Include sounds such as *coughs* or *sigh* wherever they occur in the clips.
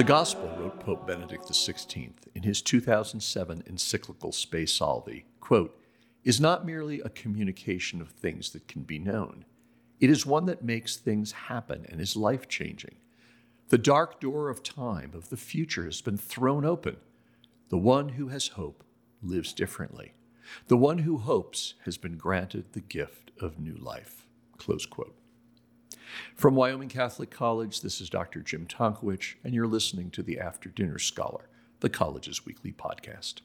The Gospel, wrote Pope Benedict XVI in his 2007 encyclical Spe Salvi, quote, is not merely a communication of things that can be known. It is one that makes things happen and is life changing. The dark door of time, of the future, has been thrown open. The one who has hope lives differently. The one who hopes has been granted the gift of new life. Close quote. From Wyoming Catholic College, this is Dr. Jim Tonkowich, and you're listening to the After Dinner Scholar, the college's weekly podcast.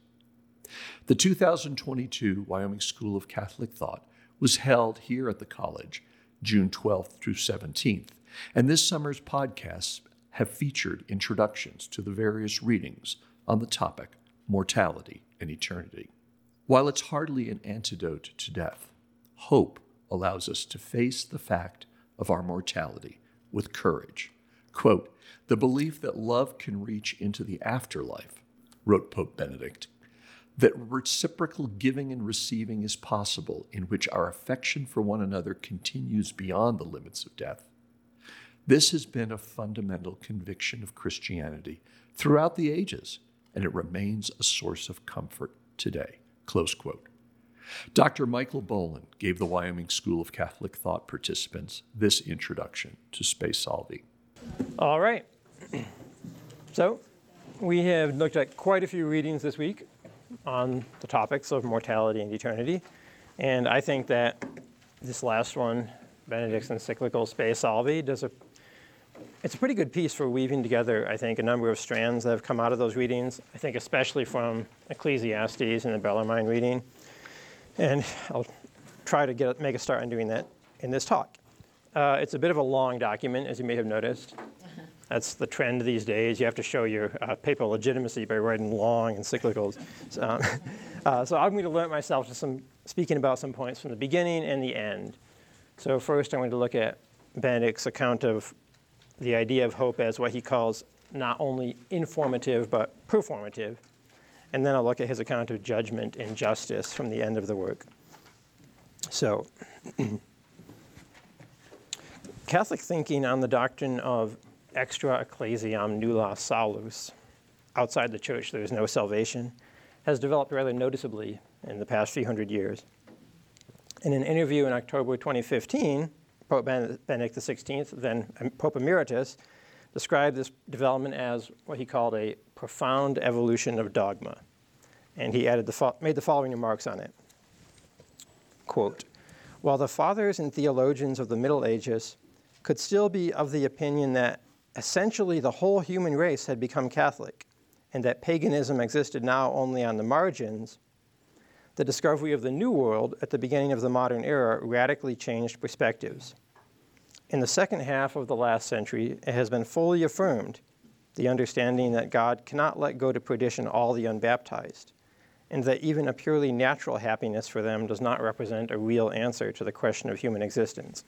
The 2022 Wyoming School of Catholic Thought was held here at the college June 12th through 17th, and this summer's podcasts have featured introductions to the various readings on the topic mortality and eternity. While it's hardly an antidote to death, hope allows us to face the fact of our mortality with courage. Quote, the belief that love can reach into the afterlife, wrote Pope Benedict, that reciprocal giving and receiving is possible, in which our affection for one another continues beyond the limits of death. This has been a fundamental conviction of Christianity throughout the ages, and it remains a source of comfort today. Close quote. Dr. Michael Bolin gave the Wyoming School of Catholic Thought participants this introduction to Spe Salvi. All right. So, we have looked at quite a few readings this week on the topics of mortality and eternity. And I think that this last one, Benedict's encyclical Spe Salvi, does a it's a pretty good piece for weaving together, I think, a number of strands that have come out of those readings. I think especially from Ecclesiastes and the Bellarmine reading. And I'll try to get make a start on doing that in this talk. Uh, it's a bit of a long document, as you may have noticed. *laughs* That's the trend these days. You have to show your uh, papal legitimacy by writing long encyclicals. So, um, *laughs* uh, so I'm going to limit myself to some speaking about some points from the beginning and the end. So first, I'm going to look at Benedict's account of the idea of hope as what he calls not only informative but performative. And then I'll look at his account of judgment and justice from the end of the work. So, *clears throat* Catholic thinking on the doctrine of extra ecclesiam nulla salus, outside the church there is no salvation, has developed rather noticeably in the past few hundred years. In an interview in October 2015, Pope Benedict XVI, then um, Pope Emeritus, described this development as what he called a profound evolution of dogma. And he added the made the following remarks on it. Quote, while the fathers and theologians of the Middle Ages could still be of the opinion that essentially the whole human race had become Catholic and that paganism existed now only on the margins, the discovery of the New World at the beginning of the modern era radically changed perspectives. In the second half of the last century, it has been fully affirmed the understanding that God cannot let go to perdition all the unbaptized, and that even a purely natural happiness for them does not represent a real answer to the question of human existence.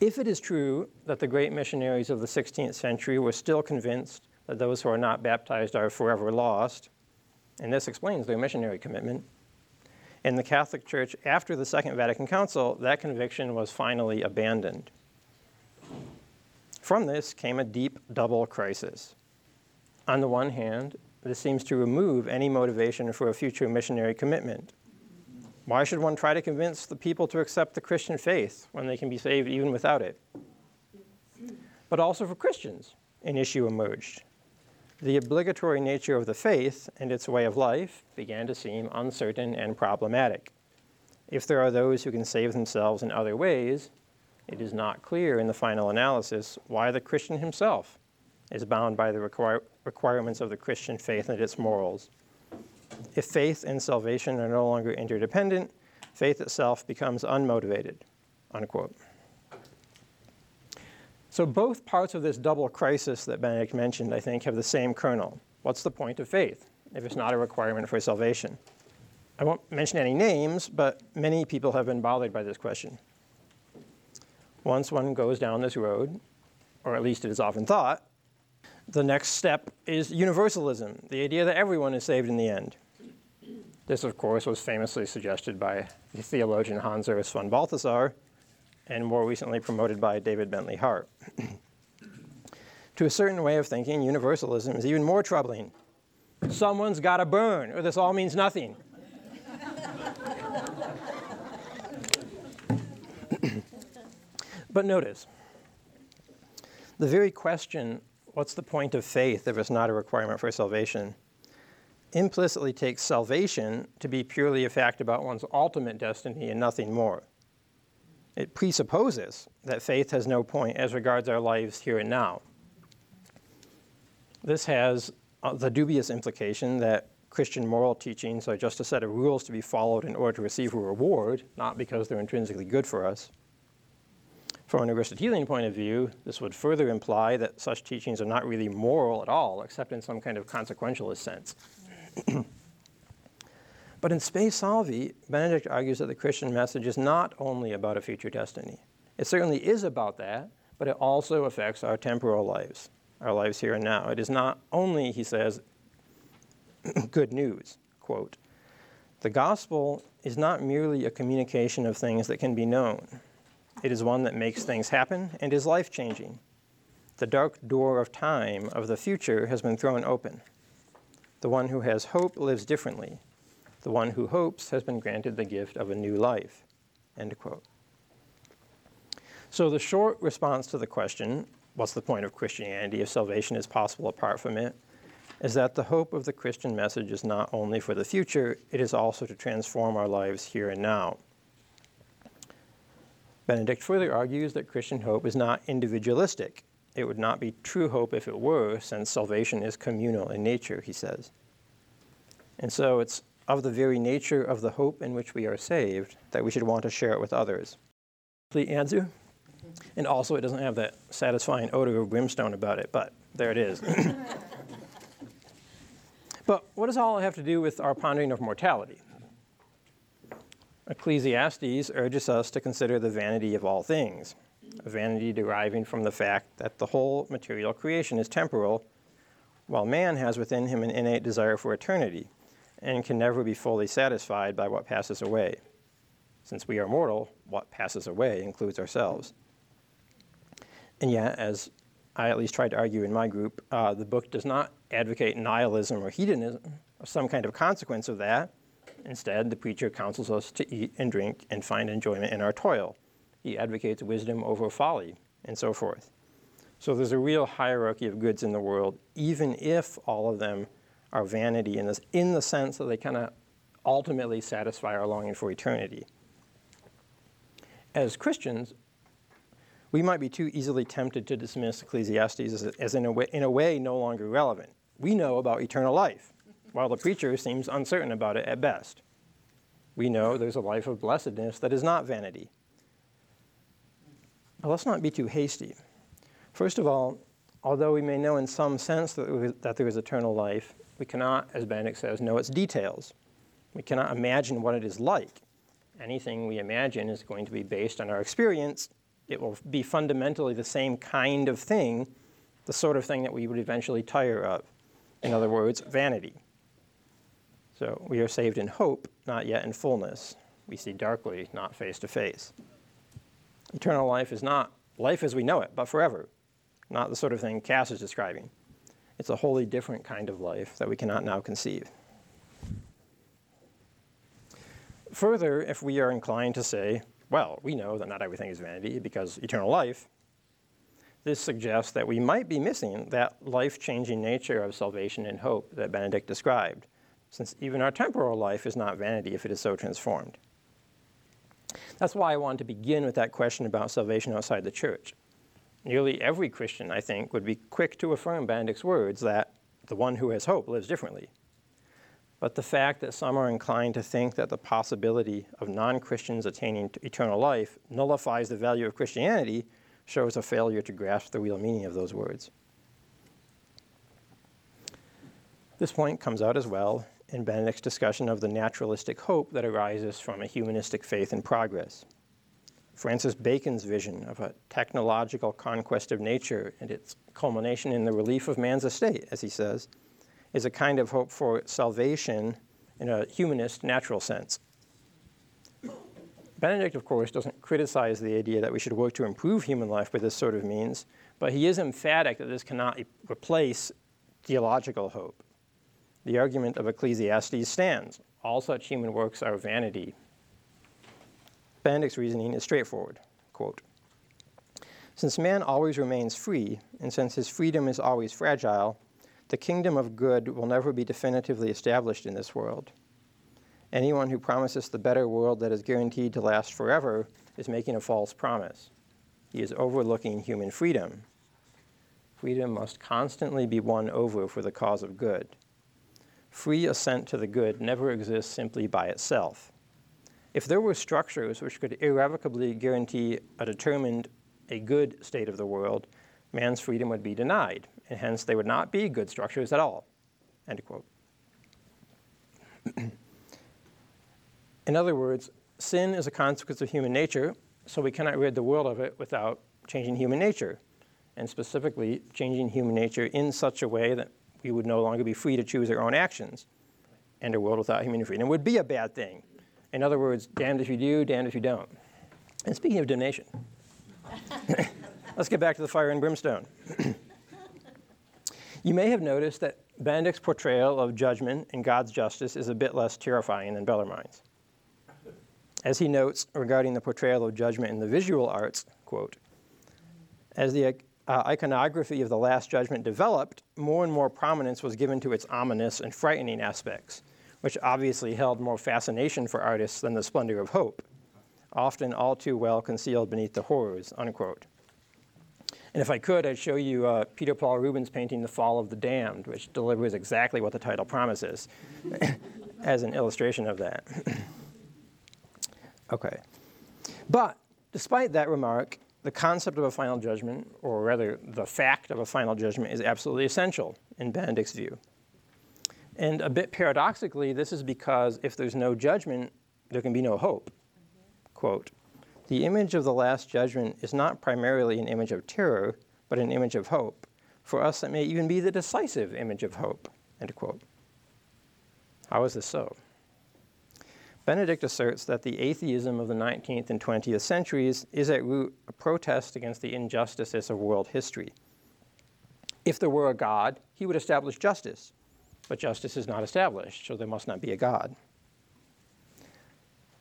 If it is true that the great missionaries of the 16th century were still convinced that those who are not baptized are forever lost, and this explains their missionary commitment. In the Catholic Church, after the Second Vatican Council, that conviction was finally abandoned. From this came a deep double crisis. On the one hand, this seems to remove any motivation for a future missionary commitment. Why should one try to convince the people to accept the Christian faith when they can be saved even without it? But also for Christians, an issue emerged the obligatory nature of the faith and its way of life began to seem uncertain and problematic. If there are those who can save themselves in other ways, it is not clear in the final analysis why the Christian himself is bound by the require- requirements of the Christian faith and its morals. If faith and salvation are no longer interdependent, faith itself becomes unmotivated. Unquote. So both parts of this double crisis that Benedict mentioned, I think, have the same kernel. What's the point of faith if it's not a requirement for salvation? I won't mention any names, but many people have been bothered by this question. Once one goes down this road, or at least it is often thought, the next step is universalism, the idea that everyone is saved in the end. This, of course, was famously suggested by the theologian Hans Urs von Balthasar, and more recently promoted by David Bentley Hart. *clears throat* To a certain way of thinking, universalism is even more troubling. Someone's got to burn, or this all means nothing. *clears throat* but notice, the very question, what's the point of faith if it's not a requirement for salvation, implicitly takes salvation to be purely a fact about one's ultimate destiny and nothing more. It presupposes that faith has no point as regards our lives here and now. This has uh, the dubious implication that Christian moral teachings are just a set of rules to be followed in order to receive a reward, not because they're intrinsically good for us. From an Aristotelian point of view, this would further imply that such teachings are not really moral at all, except in some kind of consequentialist sense. *clears throat* but in Spe Salvi, Benedict argues that the Christian message is not only about a future destiny. It certainly is about that, but it also affects our temporal lives, our lives here and now. It is not only, he says, *clears throat* good news, quote, the gospel is not merely a communication of things that can be known. It is one that makes things happen and is life changing. The dark door of time of the future has been thrown open. The one who has hope lives differently. The one who hopes has been granted the gift of a new life. End quote. So, the short response to the question, what's the point of Christianity if salvation is possible apart from it, is that the hope of the Christian message is not only for the future, it is also to transform our lives here and now. Benedict further argues that Christian hope is not individualistic, it would not be true hope if it were, since salvation is communal in nature, he says. And so it's of the very nature of the hope in which we are saved that we should want to share it with others. Complete answer? And also, it doesn't have that satisfying odor of brimstone about it, but there it is. *laughs* but what does all have to do with our pondering of mortality? Ecclesiastes urges us to consider the vanity of all things a vanity deriving from the fact that the whole material creation is temporal, while man has within him an innate desire for eternity and can never be fully satisfied by what passes away. Since we are mortal, what passes away includes ourselves. And yet, as I at least tried to argue in my group, uh, the book does not advocate nihilism or hedonism or some kind of consequence of that. Instead, the preacher counsels us to eat and drink and find enjoyment in our toil he advocates wisdom over folly, and so forth. So there's a real hierarchy of goods in the world, even if all of them are vanity in, this, in the sense that they kind of ultimately satisfy our longing for eternity. As Christians, we might be too easily tempted to dismiss Ecclesiastes as, as in, a way, in a way no longer relevant. We know about eternal life, while the preacher seems uncertain about it at best. We know there's a life of blessedness that is not vanity, but let's not be too hasty. First of all, although we may know in some sense that, that there is eternal life, we cannot, as Benedict says, know its details. We cannot imagine what it is like. Anything we imagine is going to be based on our experience. It will be fundamentally the same kind of thing, the sort of thing that we would eventually tire of. In other words, vanity. So we are saved in hope, not yet in fullness. We see darkly, not face to face. Eternal life is not life as we know it, but forever, not the sort of thing Cass is describing. It's a wholly different kind of life that we cannot now conceive. Further, if we are inclined to say, well, we know that not everything is vanity because eternal life, this suggests that we might be missing that life changing nature of salvation and hope that Benedict described, since even our temporal life is not vanity if it is so transformed. That's why I wanted to begin with that question about salvation outside the church. Nearly every Christian, I think, would be quick to affirm Benedict's words that the one who has hope lives differently. But the fact that some are inclined to think that the possibility of non Christians attaining eternal life nullifies the value of Christianity shows a failure to grasp the real meaning of those words. This point comes out as well in Benedict's discussion of the naturalistic hope that arises from a humanistic faith in progress. Francis Bacon's vision of a technological conquest of nature and its culmination in the relief of man's estate, as he says, is a kind of hope for salvation in a humanist natural sense. Benedict, of course, doesn't criticize the idea that we should work to improve human life by this sort of means, but he is emphatic that this cannot replace theological hope. The argument of Ecclesiastes stands all such human works are vanity. Benedict's reasoning is straightforward. Quote, since man always remains free, and since his freedom is always fragile, the kingdom of good will never be definitively established in this world. Anyone who promises the better world that is guaranteed to last forever is making a false promise. He is overlooking human freedom. Freedom must constantly be won over for the cause of good. Free assent to the good never exists simply by itself. If there were structures which could irrevocably guarantee a determined, a good state of the world, man's freedom would be denied, and hence they would not be good structures at all. End quote. *clears throat* In other words, sin is a consequence of human nature, so we cannot rid the world of it without changing human nature, and specifically changing human nature in such a way that we would no longer be free to choose our own actions. And a world without human freedom would be a bad thing. In other words, damned if you do, damned if you don't. And speaking of damnation, *coughs* let's get back to the fire and brimstone. *coughs* you may have noticed that Benedict's portrayal of judgment and God's justice is a bit less terrifying than Bellarmine's. As he notes regarding the portrayal of judgment in the visual arts, quote, as the uh, iconography of the Last Judgment developed, more and more prominence was given to its ominous and frightening aspects, which obviously held more fascination for artists than the splendor of hope, often all too well concealed beneath the horrors, unquote. And if I could, I'd show you uh, Peter Paul Rubens' painting The Fall of the Damned, which delivers exactly what the title promises *coughs* as an illustration of that. *coughs* Okay. But despite that remark, the concept of a final judgment, or rather the fact of a final judgment, is absolutely essential in Benedict's view. And a bit paradoxically, this is because if there's no judgment, there can be no hope. Quote, the image of the Last Judgment is not primarily an image of terror, but an image of hope. For us, it may even be the decisive image of hope. End quote. How is this so? Benedict asserts that the atheism of the 19th and 20th centuries is at root a protest against the injustices of world history. If there were a God, he would establish justice, but justice is not established, so there must not be a God.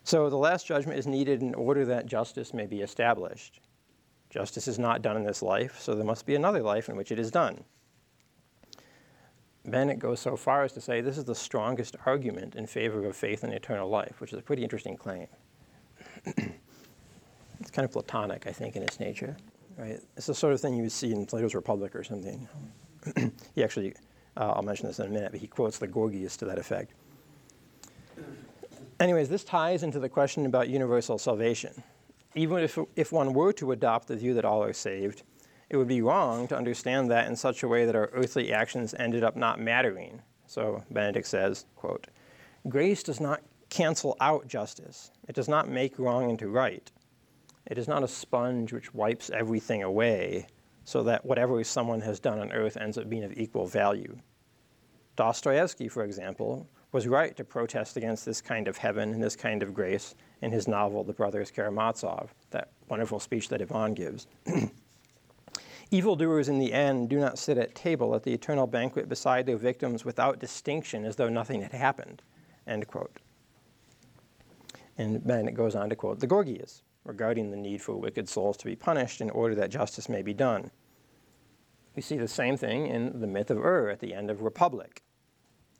So the last judgment is needed in order that justice may be established. Justice is not done in this life, so there must be another life in which it is done. Benedict goes so far as to say this is the strongest argument in favor of faith in eternal life, which is a pretty interesting claim. *clears throat* it's kind of Platonic, I think, in its nature. Right? It's the sort of thing you would see in Plato's Republic or something. *clears throat* he actually, uh, I'll mention this in a minute, but he quotes the Gorgias to that effect. Anyways, this ties into the question about universal salvation. Even if, if one were to adopt the view that all are saved, it would be wrong to understand that in such a way that our earthly actions ended up not mattering. So Benedict says, quote, Grace does not cancel out justice. It does not make wrong into right. It is not a sponge which wipes everything away so that whatever someone has done on earth ends up being of equal value. Dostoevsky, for example, was right to protest against this kind of heaven and this kind of grace in his novel, The Brothers Karamazov, that wonderful speech that Ivan gives. *clears throat* Evildoers in the end do not sit at table at the eternal banquet beside their victims without distinction as though nothing had happened. End quote. And then it goes on to quote the Gorgias regarding the need for wicked souls to be punished in order that justice may be done. We see the same thing in the myth of Ur at the end of Republic.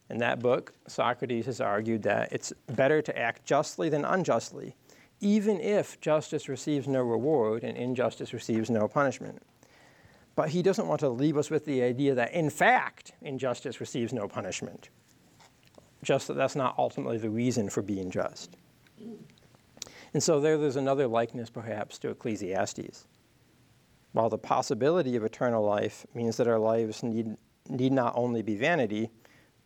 In that book, Socrates has argued that it's better to act justly than unjustly, even if justice receives no reward and injustice receives no punishment. But he doesn't want to leave us with the idea that, in fact, injustice receives no punishment. Just that that's not ultimately the reason for being just. And so there, there's another likeness, perhaps, to Ecclesiastes. While the possibility of eternal life means that our lives need, need not only be vanity,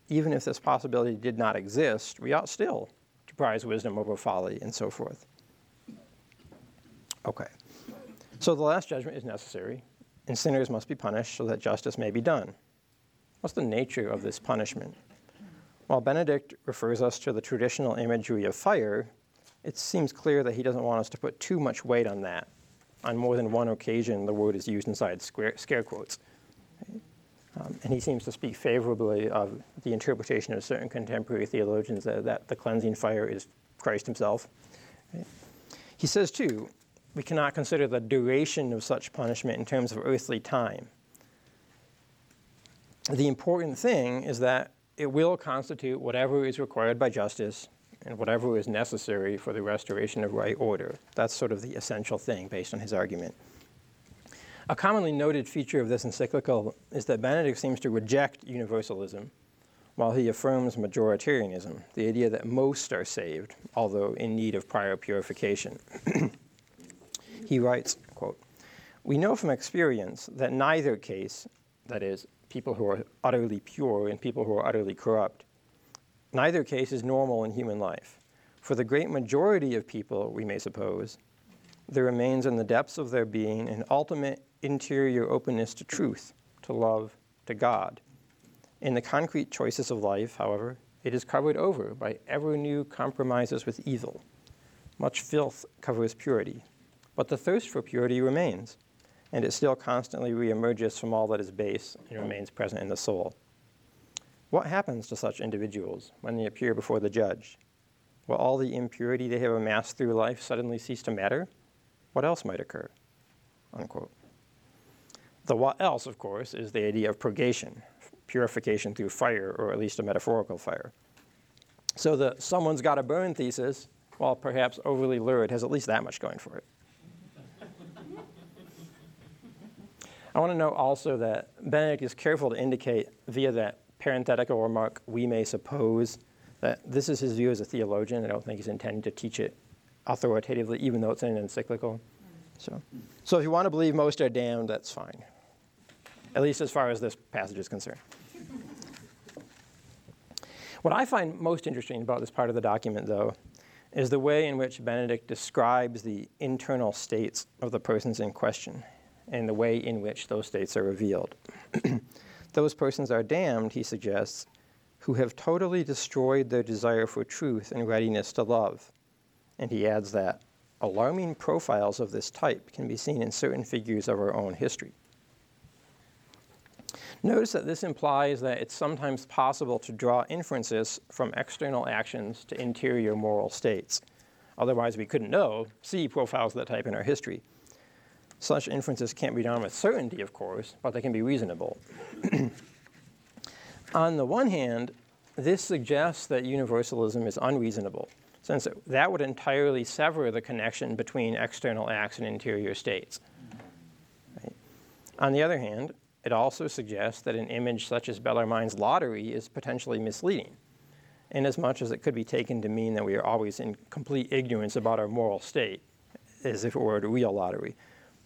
even if this possibility did not exist, we ought still to prize wisdom over folly and so forth. Okay. So the last judgment is necessary and sinners must be punished so that justice may be done. What's the nature of this punishment? While Benedict refers us to the traditional imagery of fire, it seems clear that he doesn't want us to put too much weight on that. On more than one occasion, the word is used inside square, scare quotes. Um, and he seems to speak favorably of the interpretation of certain contemporary theologians that, that the cleansing fire is Christ himself. He says, too, we cannot consider the duration of such punishment in terms of earthly time. The important thing is that it will constitute whatever is required by justice and whatever is necessary for the restoration of right order. That's sort of the essential thing based on his argument. A commonly noted feature of this encyclical is that Benedict seems to reject universalism while he affirms majoritarianism, the idea that most are saved, although in need of prior purification. *clears throat* he writes, quote, We know from experience that neither case, that is, people who are utterly pure and people who are utterly corrupt, neither case is normal in human life. For the great majority of people, we may suppose, there remains in the depths of their being an ultimate interior openness to truth, to love, to God. In the concrete choices of life, however, it is covered over by ever new compromises with evil. Much filth covers purity, but the thirst for purity remains, and it still constantly reemerges from all that is base and remains present in the soul. What happens to such individuals when they appear before the judge? Will all the impurity they have amassed through life suddenly cease to matter? What else might occur? Unquote. The what else, of course, is the idea of purgation, purification through fire, or at least a metaphorical fire. So the someone's got to burn thesis, while perhaps overly lurid, has at least that much going for it. *laughs* I want to note also that Benedict is careful to indicate via that parenthetical remark, we may suppose, that this is his view as a theologian. I don't think he's intending to teach it authoritatively, even though it's in an encyclical. So, so if you want to believe most are damned, that's fine at least as far as this passage is concerned. What I find most interesting about this part of the document, though, is the way in which Benedict describes the internal states of the persons in question and the way in which those states are revealed. *clears throat* those persons are damned, he suggests, who have totally destroyed their desire for truth and readiness to love. And he adds that alarming profiles of this type can be seen in certain figures of our own history. Notice that this implies that it's sometimes possible to draw inferences from external actions to interior moral states. Otherwise, we couldn't know, see profiles of that type in our history. Such inferences can't be done with certainty, of course, but they can be reasonable. *clears throat* On the one hand, this suggests that universalism is unreasonable, since that would entirely sever the connection between external acts and interior states. Right? On the other hand, it also suggests that an image such as Bellarmine's lottery is potentially misleading, inasmuch as it could be taken to mean that we are always in complete ignorance about our moral state, as if it were a real lottery.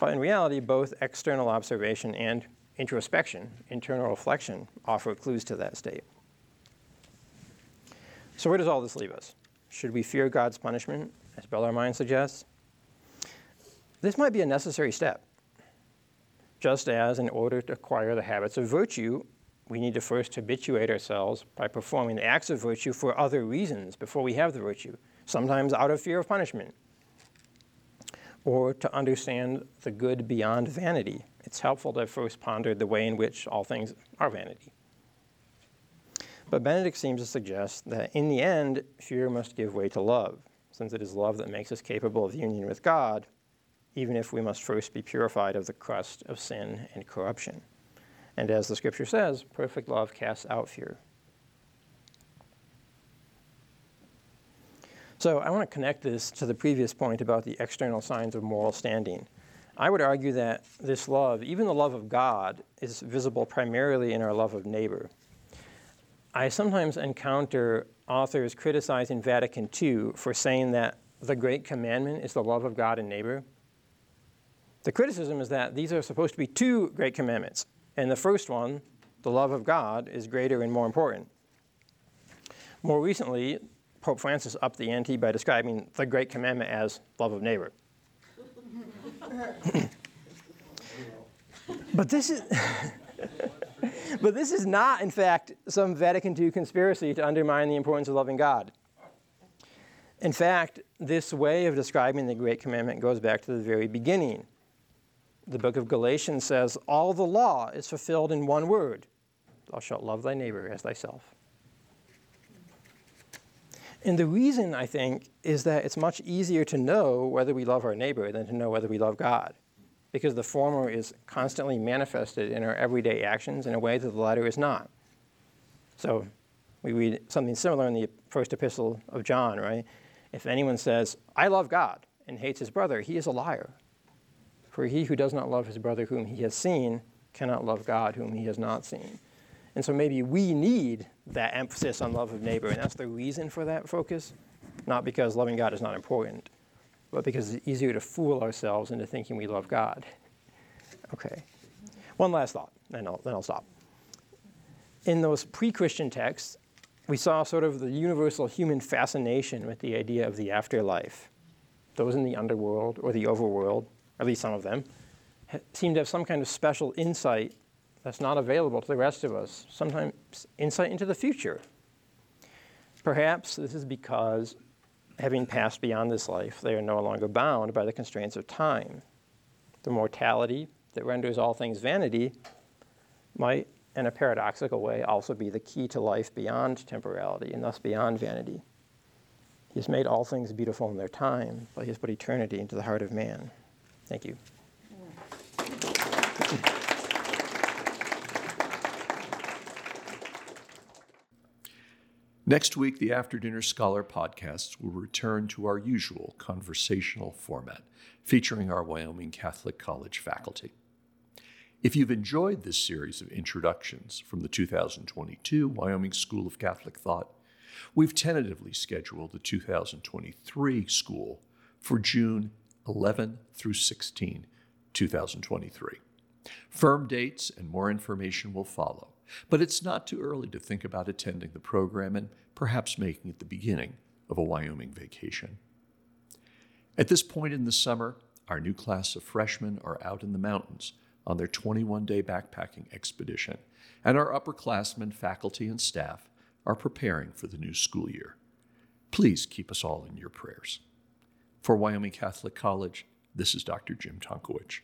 But in reality, both external observation and introspection, internal reflection, offer clues to that state. So, where does all this leave us? Should we fear God's punishment, as Bellarmine suggests? This might be a necessary step just as in order to acquire the habits of virtue, we need to first habituate ourselves by performing the acts of virtue for other reasons before we have the virtue, sometimes out of fear of punishment. Or to understand the good beyond vanity. It's helpful to first ponder the way in which all things are vanity. But Benedict seems to suggest that in the end, fear must give way to love, since it is love that makes us capable of union with God even if we must first be purified of the crust of sin and corruption. And as the scripture says, perfect love casts out fear. So I want to connect this to the previous point about the external signs of moral standing. I would argue that this love, even the love of God, is visible primarily in our love of neighbor. I sometimes encounter authors criticizing Vatican II for saying that the great commandment is the love of God and neighbor. The criticism is that these are supposed to be two great commandments. And the first one, the love of God, is greater and more important. More recently, Pope Francis upped the ante by describing the great commandment as love of neighbor. *laughs* but this is *laughs* but this is not, in fact, some Vatican II conspiracy to undermine the importance of loving God. In fact, this way of describing the Great Commandment goes back to the very beginning. The book of Galatians says, All the law is fulfilled in one word Thou shalt love thy neighbor as thyself. And the reason, I think, is that it's much easier to know whether we love our neighbor than to know whether we love God, because the former is constantly manifested in our everyday actions in a way that the latter is not. So we read something similar in the first epistle of John, right? If anyone says, I love God, and hates his brother, he is a liar. For he who does not love his brother whom he has seen cannot love God whom he has not seen. And so maybe we need that emphasis on love of neighbor, and that's the reason for that focus, not because loving God is not important, but because it's easier to fool ourselves into thinking we love God. Okay. One last thought, and I'll, then I'll stop. In those pre Christian texts, we saw sort of the universal human fascination with the idea of the afterlife. Those in the underworld or the overworld, at least some of them, seem to have some kind of special insight that's not available to the rest of us, sometimes insight into the future. Perhaps this is because, having passed beyond this life, they are no longer bound by the constraints of time. The mortality that renders all things vanity might, in a paradoxical way, also be the key to life beyond temporality and thus beyond vanity. He has made all things beautiful in their time, but he has put eternity into the heart of man. Thank you. Next week, the After Dinner Scholar podcasts will return to our usual conversational format, featuring our Wyoming Catholic College faculty. If you've enjoyed this series of introductions from the 2022 Wyoming School of Catholic Thought, we've tentatively scheduled the 2023 school for June 11 through 16, 2023. Firm dates and more information will follow. But it's not too early to think about attending the program and perhaps making it the beginning of a Wyoming vacation. At this point in the summer, our new class of freshmen are out in the mountains on their 21 day backpacking expedition, and our upperclassmen, faculty, and staff are preparing for the new school year. Please keep us all in your prayers. For Wyoming Catholic College, this is Dr. Jim Tonkowich.